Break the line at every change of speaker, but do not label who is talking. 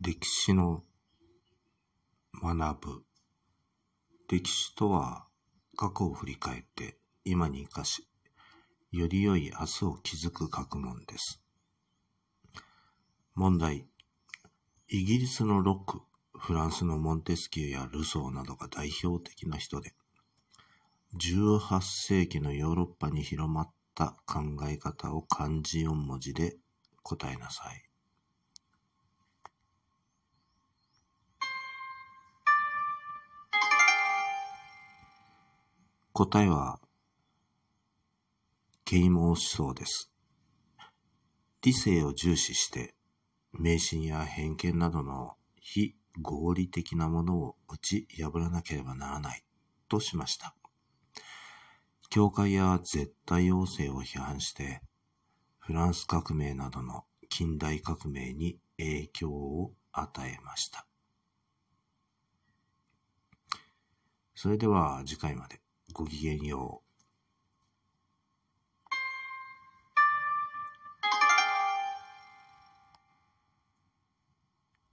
歴史の学ぶ。歴史とは過去を振り返って今に生かし、より良い明日を築く学問です。問題。イギリスのロック、フランスのモンテスキューやルソーなどが代表的な人で、18世紀のヨーロッパに広まった考え方を漢字4文字で答えなさい。答えは、啓蒙思想です。理性を重視して、迷信や偏見などの非合理的なものを打ち破らなければならないとしました。教会や絶対要請を批判して、フランス革命などの近代革命に影響を与えました。それでは次回まで。ごきげんよう。